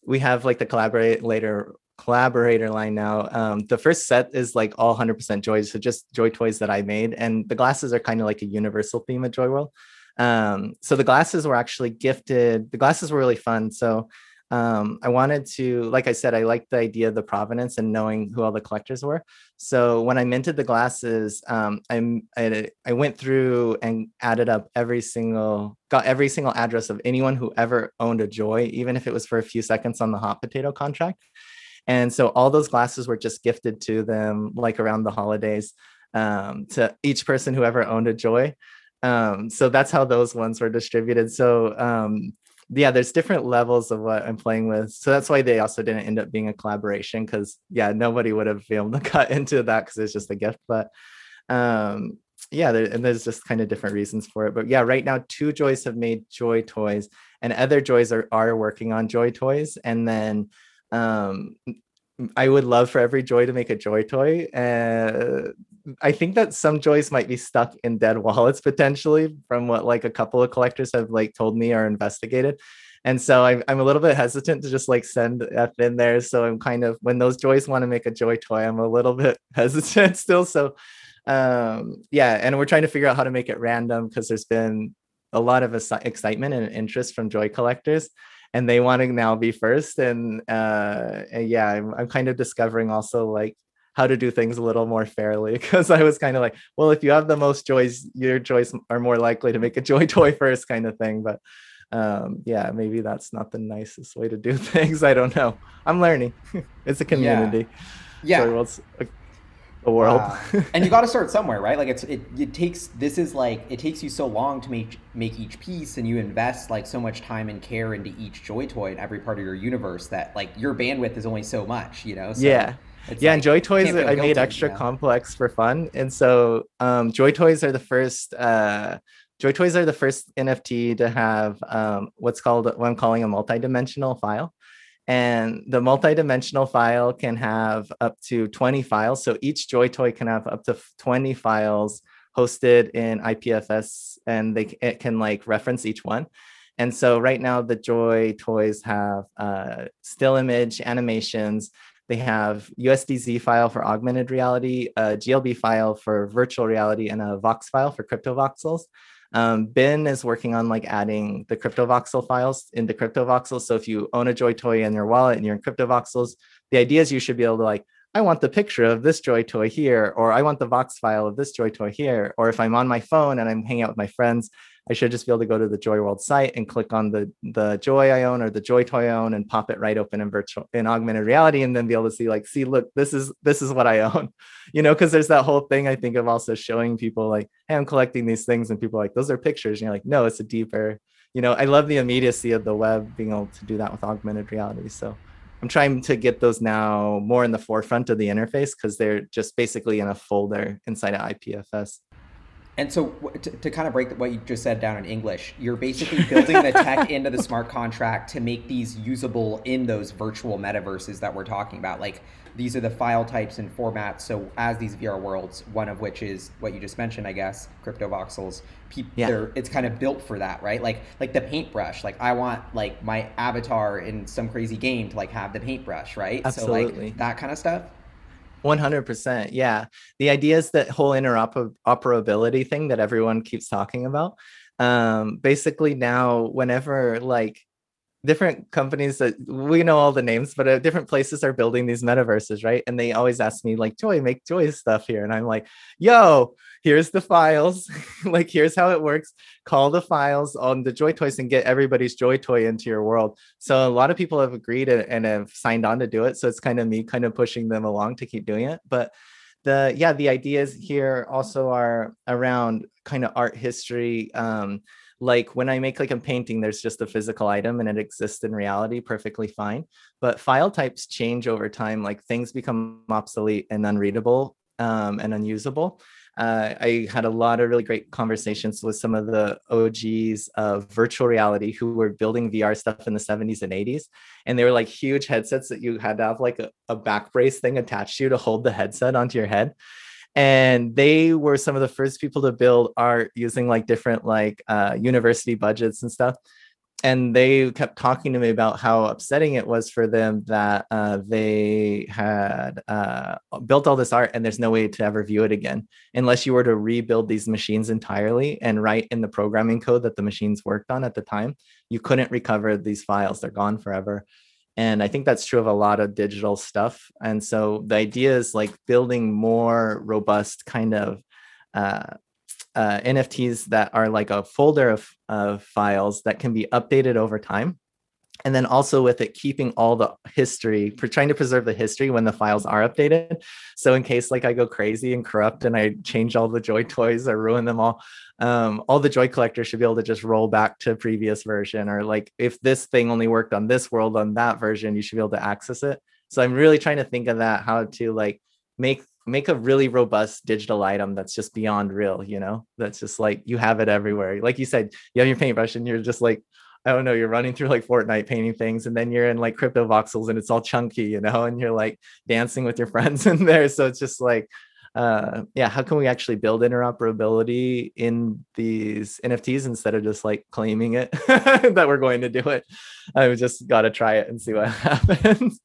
we have like the collaborator collaborator line now. Um, the first set is like all 100% joy, so just joy toys that I made, and the glasses are kind of like a universal theme of Joy World. Um, so the glasses were actually gifted. The glasses were really fun. So um, I wanted to, like I said, I liked the idea of the provenance and knowing who all the collectors were. So when I minted the glasses, um, I, I, I went through and added up every single, got every single address of anyone who ever owned a Joy, even if it was for a few seconds on the hot potato contract. And so all those glasses were just gifted to them, like around the holidays, um, to each person who ever owned a Joy. Um, so that's how those ones were distributed. So um, yeah, there's different levels of what I'm playing with. So that's why they also didn't end up being a collaboration because yeah, nobody would have been able to cut into that because it's just a gift. But um, yeah, there, and there's just kind of different reasons for it. But yeah, right now two joys have made joy toys, and other joys are are working on joy toys, and then um I would love for every joy to make a joy toy. Uh, I think that some joys might be stuck in dead wallets potentially, from what like a couple of collectors have like told me or investigated. And so I'm, I'm a little bit hesitant to just like send F in there. So I'm kind of when those joys want to make a joy toy, I'm a little bit hesitant still. So um yeah, and we're trying to figure out how to make it random because there's been a lot of excitement and interest from joy collectors and they want to now be first and uh and yeah I'm, I'm kind of discovering also like how to do things a little more fairly because I was kind of like, well, if you have the most joys, your joys are more likely to make a joy toy first kind of thing. But um, yeah, maybe that's not the nicest way to do things. I don't know. I'm learning. it's a community. Yeah. yeah the world. and you got to start somewhere, right? Like it's it, it takes this is like it takes you so long to make make each piece, and you invest like so much time and care into each joy toy in every part of your universe that like your bandwidth is only so much, you know. So yeah. yeah, like, and Joy Toys I guilty, made extra you know? complex for fun, and so um, Joy Toys are the first. Uh, Joy Toys are the first NFT to have um, what's called what I'm calling a multi-dimensional file. And the multi-dimensional file can have up to 20 files. So each Joy Toy can have up to 20 files hosted in IPFS and they it can like reference each one. And so right now the Joy toys have uh, still image animations. They have USDZ file for augmented reality, a GLB file for virtual reality, and a Vox file for CryptoVoxels. Um, ben is working on like adding the CryptoVoxel files into CryptoVoxels. So if you own a Joy toy in your wallet and you're in CryptoVoxels, the idea is you should be able to like, I want the picture of this Joy toy here, or I want the Vox file of this Joy toy here. Or if I'm on my phone and I'm hanging out with my friends, I should just be able to go to the Joy World site and click on the the Joy I own or the Joy toy I own and pop it right open in virtual in augmented reality and then be able to see like see look this is this is what I own you know because there's that whole thing I think of also showing people like hey I'm collecting these things and people like those are pictures and you're like no it's a deeper you know I love the immediacy of the web being able to do that with augmented reality so I'm trying to get those now more in the forefront of the interface because they're just basically in a folder inside of IPFS. And so, to, to, kind of break what you just said down in English, you're basically building the tech into the smart contract to make these usable in those virtual metaverses that we're talking about. Like, these are the file types and formats. So, as these VR worlds, one of which is what you just mentioned, I guess, CryptoVoxels. yeah. it's kind of built for that, right? Like, like the paintbrush. Like, I want like my avatar in some crazy game to like have the paintbrush, right? Absolutely. So, like that kind of stuff. 100% yeah the idea is that whole interoperability thing that everyone keeps talking about um basically now whenever like different companies that we know all the names, but uh, different places are building these metaverses, right? And they always ask me like, "Joy, make Joy stuff here," and I'm like, "Yo, here's the files. like, here's how it works. Call the files on the Joy toys and get everybody's Joy toy into your world." So a lot of people have agreed and have signed on to do it. So it's kind of me kind of pushing them along to keep doing it, but the yeah the ideas here also are around kind of art history um like when I make like a painting, there's just a physical item and it exists in reality perfectly fine. But file types change over time, like things become obsolete and unreadable um, and unusable. Uh, I had a lot of really great conversations with some of the OGs of virtual reality who were building VR stuff in the 70s and 80s. And they were like huge headsets that you had to have like a, a back brace thing attached to you to hold the headset onto your head and they were some of the first people to build art using like different like uh, university budgets and stuff and they kept talking to me about how upsetting it was for them that uh, they had uh, built all this art and there's no way to ever view it again unless you were to rebuild these machines entirely and write in the programming code that the machines worked on at the time you couldn't recover these files. They're gone forever. And i think that's true of a lot of digital stuff. And so the idea is like building more robust kind of uh, uh, nfts that are like a folder of, of files that can be updated over time. And then also with it keeping all the history for trying to preserve the history when the files are updated. So in case like i go crazy and corrupt and i change all the joy toys or ruin them all um, all the joy collectors should be able to just roll back to previous version. Or like if this thing only worked on this world on that version you should be able to access it. So i'm really trying to think of that how to like make make a really robust digital item that's just beyond real you know that's just like you have it everywhere like you said you have your paintbrush and you're just like I don't know, you're running through like Fortnite painting things, and then you're in like CryptoVoxels and it's all chunky, you know, and you're like dancing with your friends in there. So it's just like, uh, yeah, how can we actually build interoperability in these NFTs instead of just like claiming it that we're going to do it? I just got to try it and see what happens.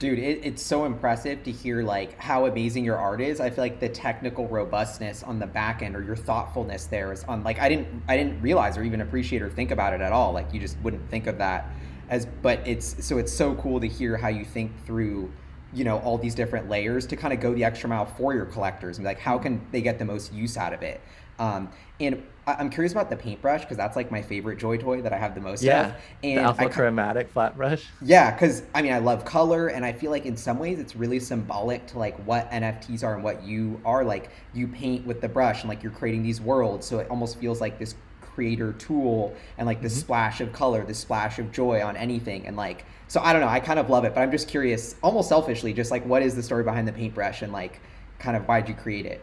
Dude, it, it's so impressive to hear like how amazing your art is. I feel like the technical robustness on the back end or your thoughtfulness there is on like I didn't I didn't realize or even appreciate or think about it at all. Like you just wouldn't think of that as but it's so it's so cool to hear how you think through you know all these different layers to kind of go the extra mile for your collectors and be like how can they get the most use out of it um, and I'm curious about the paintbrush because that's like my favorite Joy toy that I have the most yeah, of. And the alpha I, chromatic flat brush. Yeah, because I mean I love color and I feel like in some ways it's really symbolic to like what NFTs are and what you are. Like you paint with the brush and like you're creating these worlds, so it almost feels like this creator tool and like the mm-hmm. splash of color, the splash of joy on anything, and like so I don't know. I kind of love it, but I'm just curious, almost selfishly, just like what is the story behind the paintbrush and like kind of why'd you create it?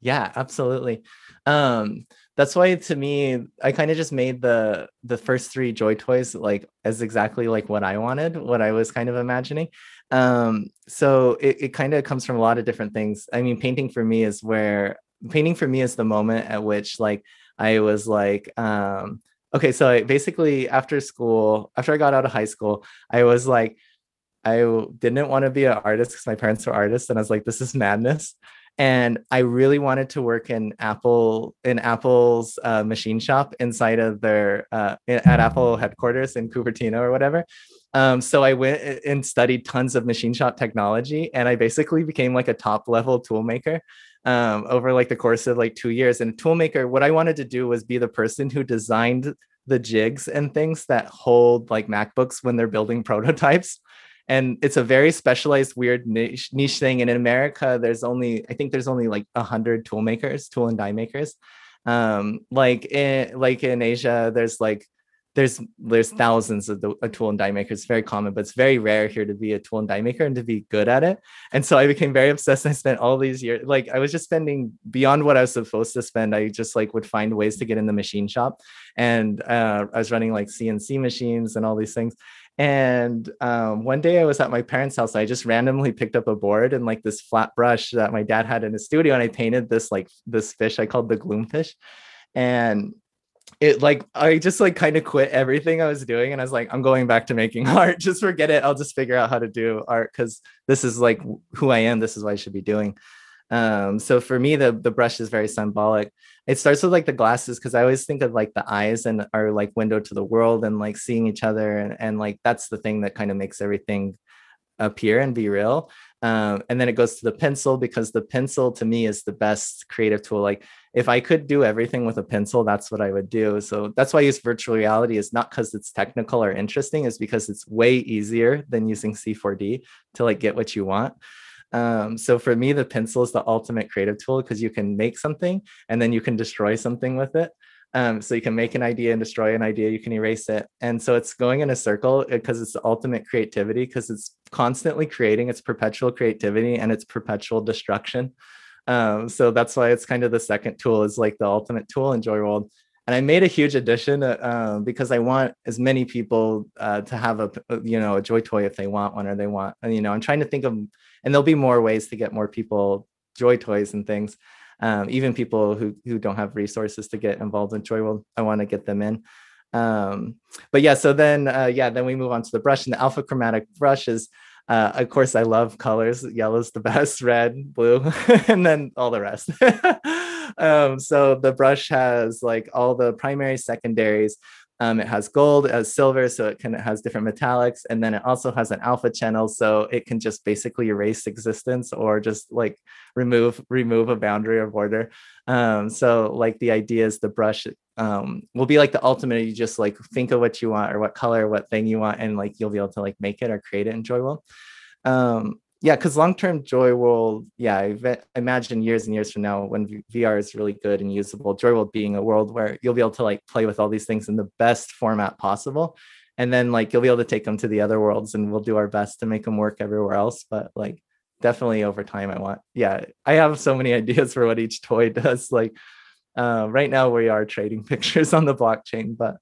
Yeah, absolutely. Um, that's why to me i kind of just made the the first three joy toys like as exactly like what i wanted what i was kind of imagining um so it, it kind of comes from a lot of different things i mean painting for me is where painting for me is the moment at which like i was like um okay, so basically after school, after I got out of high school, I was like, I didn't want to be an artist because my parents were artists, and I was like, this is madness. And I really wanted to work in Apple in Apple's uh, machine shop inside of their uh, at Apple headquarters in Cupertino or whatever. Um, so I went and studied tons of machine shop technology, and I basically became like a top level tool maker um, over like the course of like two years. And toolmaker, what I wanted to do was be the person who designed the jigs and things that hold like MacBooks when they're building prototypes. And it's a very specialized, weird niche, niche thing. And in America, there's only, I think there's only like a hundred tool makers, tool and die makers. Um, like in like in Asia, there's like there's there's thousands of the a tool and die maker. It's very common, but it's very rare here to be a tool and die maker and to be good at it. And so I became very obsessed. I spent all these years like I was just spending beyond what I was supposed to spend. I just like would find ways to get in the machine shop, and uh, I was running like CNC machines and all these things. And um, one day I was at my parents' house. I just randomly picked up a board and like this flat brush that my dad had in his studio, and I painted this like this fish I called the gloom fish, And it like I just like kind of quit everything I was doing and I was like, I'm going back to making art. Just forget it. I'll just figure out how to do art because this is like who I am. This is what I should be doing. Um, so for me, the the brush is very symbolic. It starts with like the glasses because I always think of like the eyes and are like window to the world and like seeing each other and, and like that's the thing that kind of makes everything appear and be real. Um, and then it goes to the pencil because the pencil to me is the best creative tool. Like if I could do everything with a pencil, that's what I would do. So that's why I use virtual reality is not because it's technical or interesting, is because it's way easier than using C4D to like get what you want. Um, so for me, the pencil is the ultimate creative tool because you can make something and then you can destroy something with it. Um, so you can make an idea and destroy an idea, you can erase it. And so it's going in a circle because it's the ultimate creativity because it's constantly creating, it's perpetual creativity and it's perpetual destruction. Um, so that's why it's kind of the second tool is like the ultimate tool in Joy World. And I made a huge addition uh, um, because I want as many people uh, to have a uh, you know a joy toy if they want one or they want you know I'm trying to think of and there'll be more ways to get more people joy toys and things um, even people who who don't have resources to get involved in Joy World, I want to get them in. Um, but yeah, so then uh, yeah, then we move on to the brush and the alpha chromatic brush is. Uh, of course, I love colors. Yellow's the best, red, blue, and then all the rest. um, so the brush has like all the primary secondaries. Um, it has gold, it has silver, so it can it has different metallics, and then it also has an alpha channel, so it can just basically erase existence or just like remove remove a boundary or border. Um, so like the idea is the brush um, will be like the ultimate. You just like think of what you want or what color, what thing you want, and like you'll be able to like make it or create it Joy Um, yeah, because long term Joy World, yeah, I imagine years and years from now when VR is really good and usable, Joy World being a world where you'll be able to like play with all these things in the best format possible. And then like you'll be able to take them to the other worlds and we'll do our best to make them work everywhere else. But like definitely over time, I want, yeah, I have so many ideas for what each toy does. Like uh, right now, we are trading pictures on the blockchain, but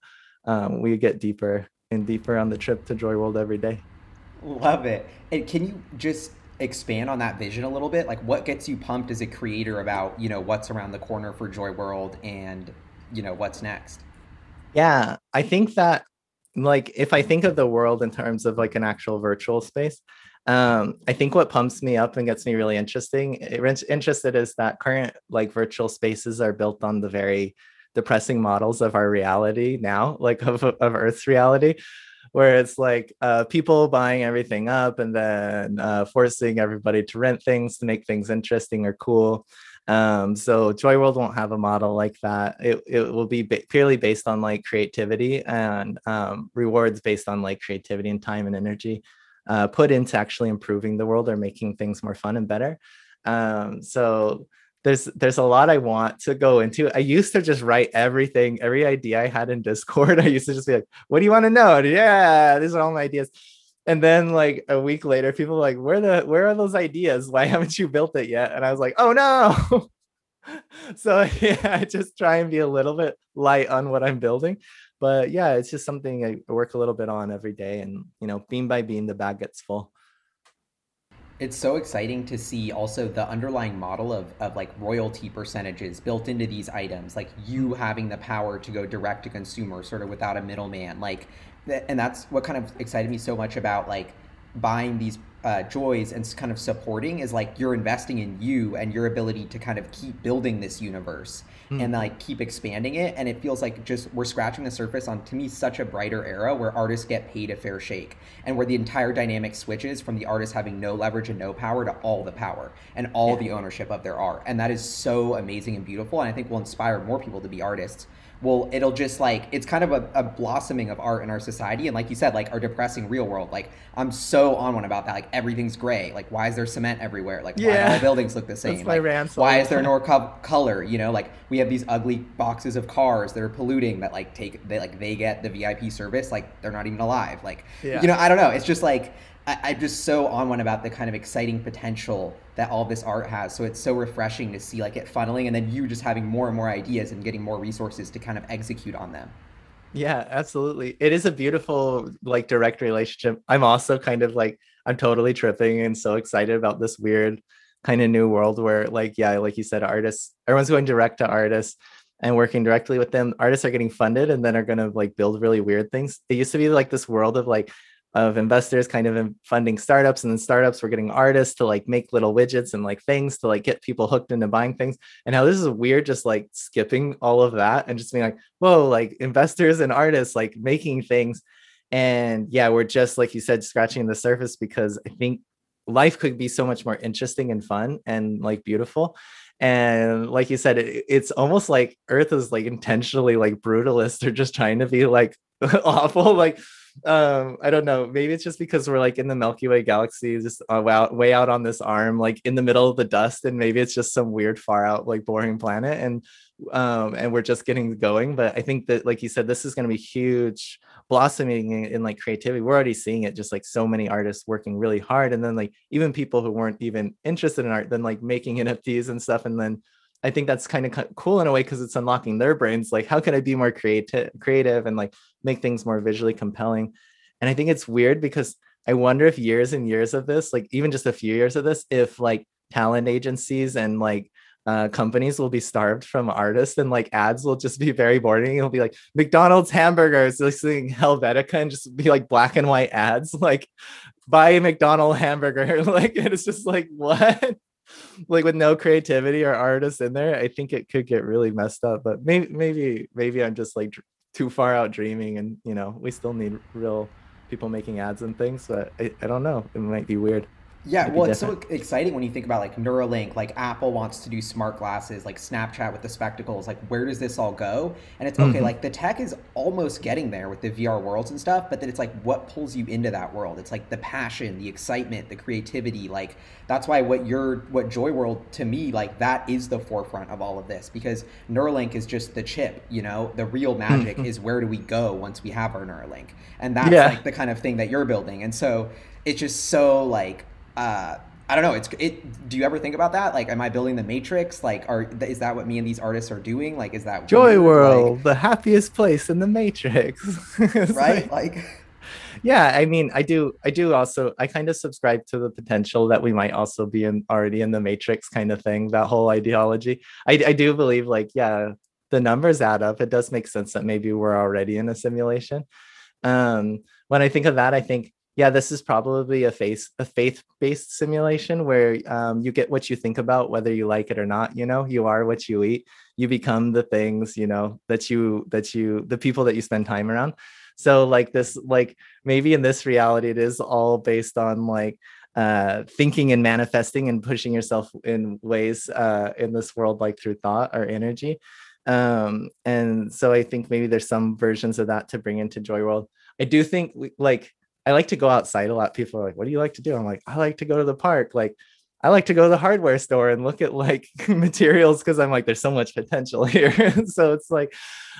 um, we get deeper and deeper on the trip to Joy World every day. Love it. And can you just expand on that vision a little bit? Like what gets you pumped as a creator about, you know, what's around the corner for Joy World and, you know, what's next? Yeah, I think that like if I think of the world in terms of like an actual virtual space, um, I think what pumps me up and gets me really interesting interested is that current like virtual spaces are built on the very depressing models of our reality now, like of, of Earth's reality where it's like uh, people buying everything up and then uh, forcing everybody to rent things to make things interesting or cool. Um, so Joy World won't have a model like that. It, it will be ba- purely based on like creativity and um, rewards based on like creativity and time and energy uh, put into actually improving the world or making things more fun and better. Um, so there's there's a lot I want to go into. I used to just write everything, every idea I had in Discord. I used to just be like, "What do you want to know?" And yeah, these are all my ideas. And then like a week later, people like, "Where the where are those ideas? Why haven't you built it yet?" And I was like, "Oh no." so yeah, I just try and be a little bit light on what I'm building. But yeah, it's just something I work a little bit on every day, and you know, beam by beam, the bag gets full. It's so exciting to see also the underlying model of, of like royalty percentages built into these items like you having the power to go direct to consumer sort of without a middleman like and that's what kind of excited me so much about like buying these uh, joys and kind of supporting is like you're investing in you and your ability to kind of keep building this universe mm. and like keep expanding it and it feels like just we're scratching the surface on to me such a brighter era where artists get paid a fair shake and where the entire dynamic switches from the artist having no leverage and no power to all the power and all yeah. the ownership of their art and that is so amazing and beautiful and i think will inspire more people to be artists well it'll just like it's kind of a, a, blossoming of art in our society. And like you said like our depressing real world. Like i'm so on one about that. Like everything's gray. Like why is there cement everywhere? Like yeah. why do all buildings look the same? like, why is there no co- color? You know like we have these ugly boxes of cars that are polluting that like take they like they get the vip service. Like they're not even alive. Like yeah. you know i don't know. It's just like I, am just so on one about the kind of exciting potential that all this art has. So it's so refreshing to see like it funneling and then you just having more and more ideas and getting more resources to kind of execute on them. Yeah, absolutely. It is a beautiful like direct relationship. I'm also kind of like I'm totally tripping and so excited about this weird kind of new world where like yeah, like you said artists everyone's going direct to artists and working directly with them artists are getting funded and then are going to like build really weird things it used to be like this world of like of investors kind of funding startups and then startups were getting artists to like make little widgets and like things to like get people hooked into buying things and how this is weird just like skipping all of that and just being like whoa like investors and artists like making things and yeah we're just like you said scratching the surface because i think life could be so much more interesting and fun and like beautiful and like you said it, it's almost like earth is like intentionally like brutalist or just trying to be like awful like um i don't know maybe it's just because we're like in the milky way galaxy just uh, way, out, on this arm like in the middle of the dust and maybe it's just some weird far out like boring planet and um and we're just getting going but i think that like you said this is going to be huge blossoming in, in, like creativity. We're already seeing it just like so many artists working really hard and then like even people who weren't even interested in art then like making nfts and stuff and then I think that's kind of cool in a way because it's unlocking their brains. Like, how can I be more creative, creative, and like make things more visually compelling? And I think it's weird because I wonder if years and years of this, like even just a few years of this, if like talent agencies and like uh, companies will be starved from artists and like ads will just be very boring. It'll be like McDonald's hamburgers, listening Helvetica and just be like black and white ads, like buy a McDonald hamburger. like, it's just like, what? Like with no creativity or artists in there, I think it could get really messed up. But maybe maybe maybe I'm just like too far out dreaming, and you know we still need real people making ads and things. But I, I don't know. It might be weird. Yeah, well, it's so exciting when you think about like Neuralink, like Apple wants to do smart glasses, like Snapchat with the spectacles. Like, where does this all go? And it's okay, mm-hmm. like the tech is almost getting there with the VR worlds and stuff, but then it's like what pulls you into that world? It's like the passion, the excitement, the creativity. Like, that's why what you're, what Joy World to me, like that is the forefront of all of this because Neuralink is just the chip, you know? The real magic mm-hmm. is where do we go once we have our Neuralink? And that's yeah. like the kind of thing that you're building. And so it's just so like, uh, I don't know. It's it. Do you ever think about that? Like, am I building the Matrix? Like, are is that what me and these artists are doing? Like, is that Joy? World, like, the happiest place in the Matrix? right? Like, like, yeah. I mean, I do. I do also. I kind of subscribe to the potential that we might also be in already in the Matrix kind of thing. That whole ideology. I I do believe like yeah, the numbers add up. It does make sense that maybe we're already in a simulation. Um, when I think of that, I think yeah, this is probably a face a faith based simulation where um, you get what you think about, whether you like it or not. You know, you are what you eat. You become the things you know that you that you the people that you spend time around. So like this, like maybe in this reality, it is all based on like uh, thinking and manifesting and pushing yourself in ways uh, in this world, like through thought or energy. Um, and so I think maybe there's some versions of that to bring into Joy World. I do think like I like to go outside a lot. People are like, what do you like to do? I'm like, I like to go to the park. Like, I like to go to the hardware store and look at like materials because I'm like, there's so much potential here. so it's like,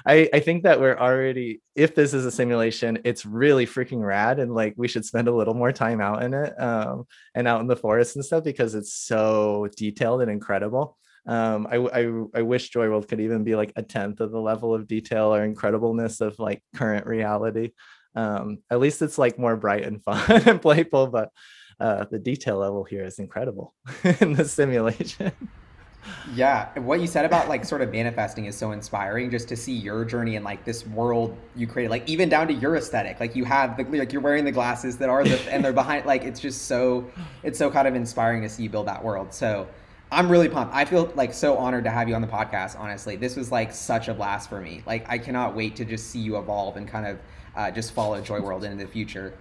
I, I think that we're already, if this is a simulation, it's really freaking rad. And like, we should spend a little more time out in it um, and out in the forest and stuff because it's so detailed and incredible. Um, I, I, I wish Joy World could even be like a tenth of the level of detail or incredibleness of like current reality um at least it's like more bright and fun and playful but uh, the detail level here is incredible in the simulation. Yeah, what you said about like sort of manifesting is so inspiring. Just to see your journey and like this world you created, like even down to your aesthetic. Like you have the like you're wearing the glasses that are the and they're behind. Like it's just so it's so kind of inspiring to see you build that world. So I'm really pumped. I feel like so honored to have you on the podcast. Honestly, this was like such a blast for me. Like I cannot wait to just see you evolve and kind of uh, just follow Joy World into the future.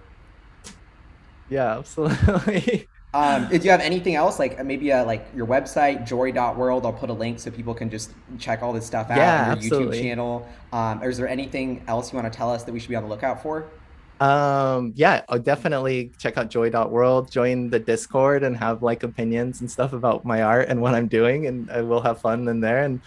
Yeah, absolutely. Um, if you have anything else, like maybe uh, like your website, joy.world, I'll put a link so people can just check all this stuff out. Yeah, your absolutely. YouTube channel. Um, or is there anything else you want to tell us that we should be on the lookout for? Um, yeah, I'll definitely check out joy.world, join the Discord and have like opinions and stuff about my art and what I'm doing, and I will have fun in there. And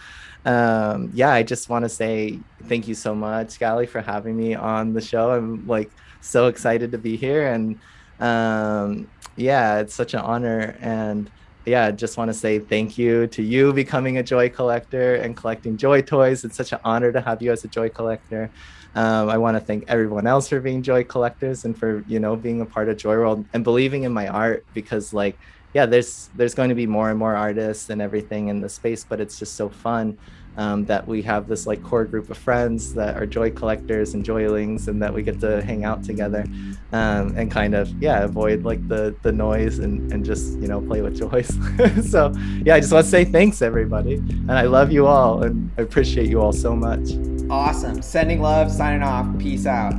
um, yeah, I just want to say thank you so much, Gally, for having me on the show. I'm like so excited to be here and um, yeah, it's such an honor. And yeah, I just want to say thank you to you becoming a joy collector and collecting joy toys. It's such an honor to have you as a joy collector. Um, I want to thank everyone else for being joy collectors and for you know being a part of Joy World and believing in my art because like yeah, there's there's going to be more and more artists and everything in the space, but it's just so fun um, that we have this like core group of friends that are joy collectors and joylings and that we get to hang out together um, and kind of yeah avoid like the the noise and, and just you know play with joys. So yeah i just want to say thanks everybody and i love you all and i appreciate you all so much. Awesome. Sending love signing off. Peace out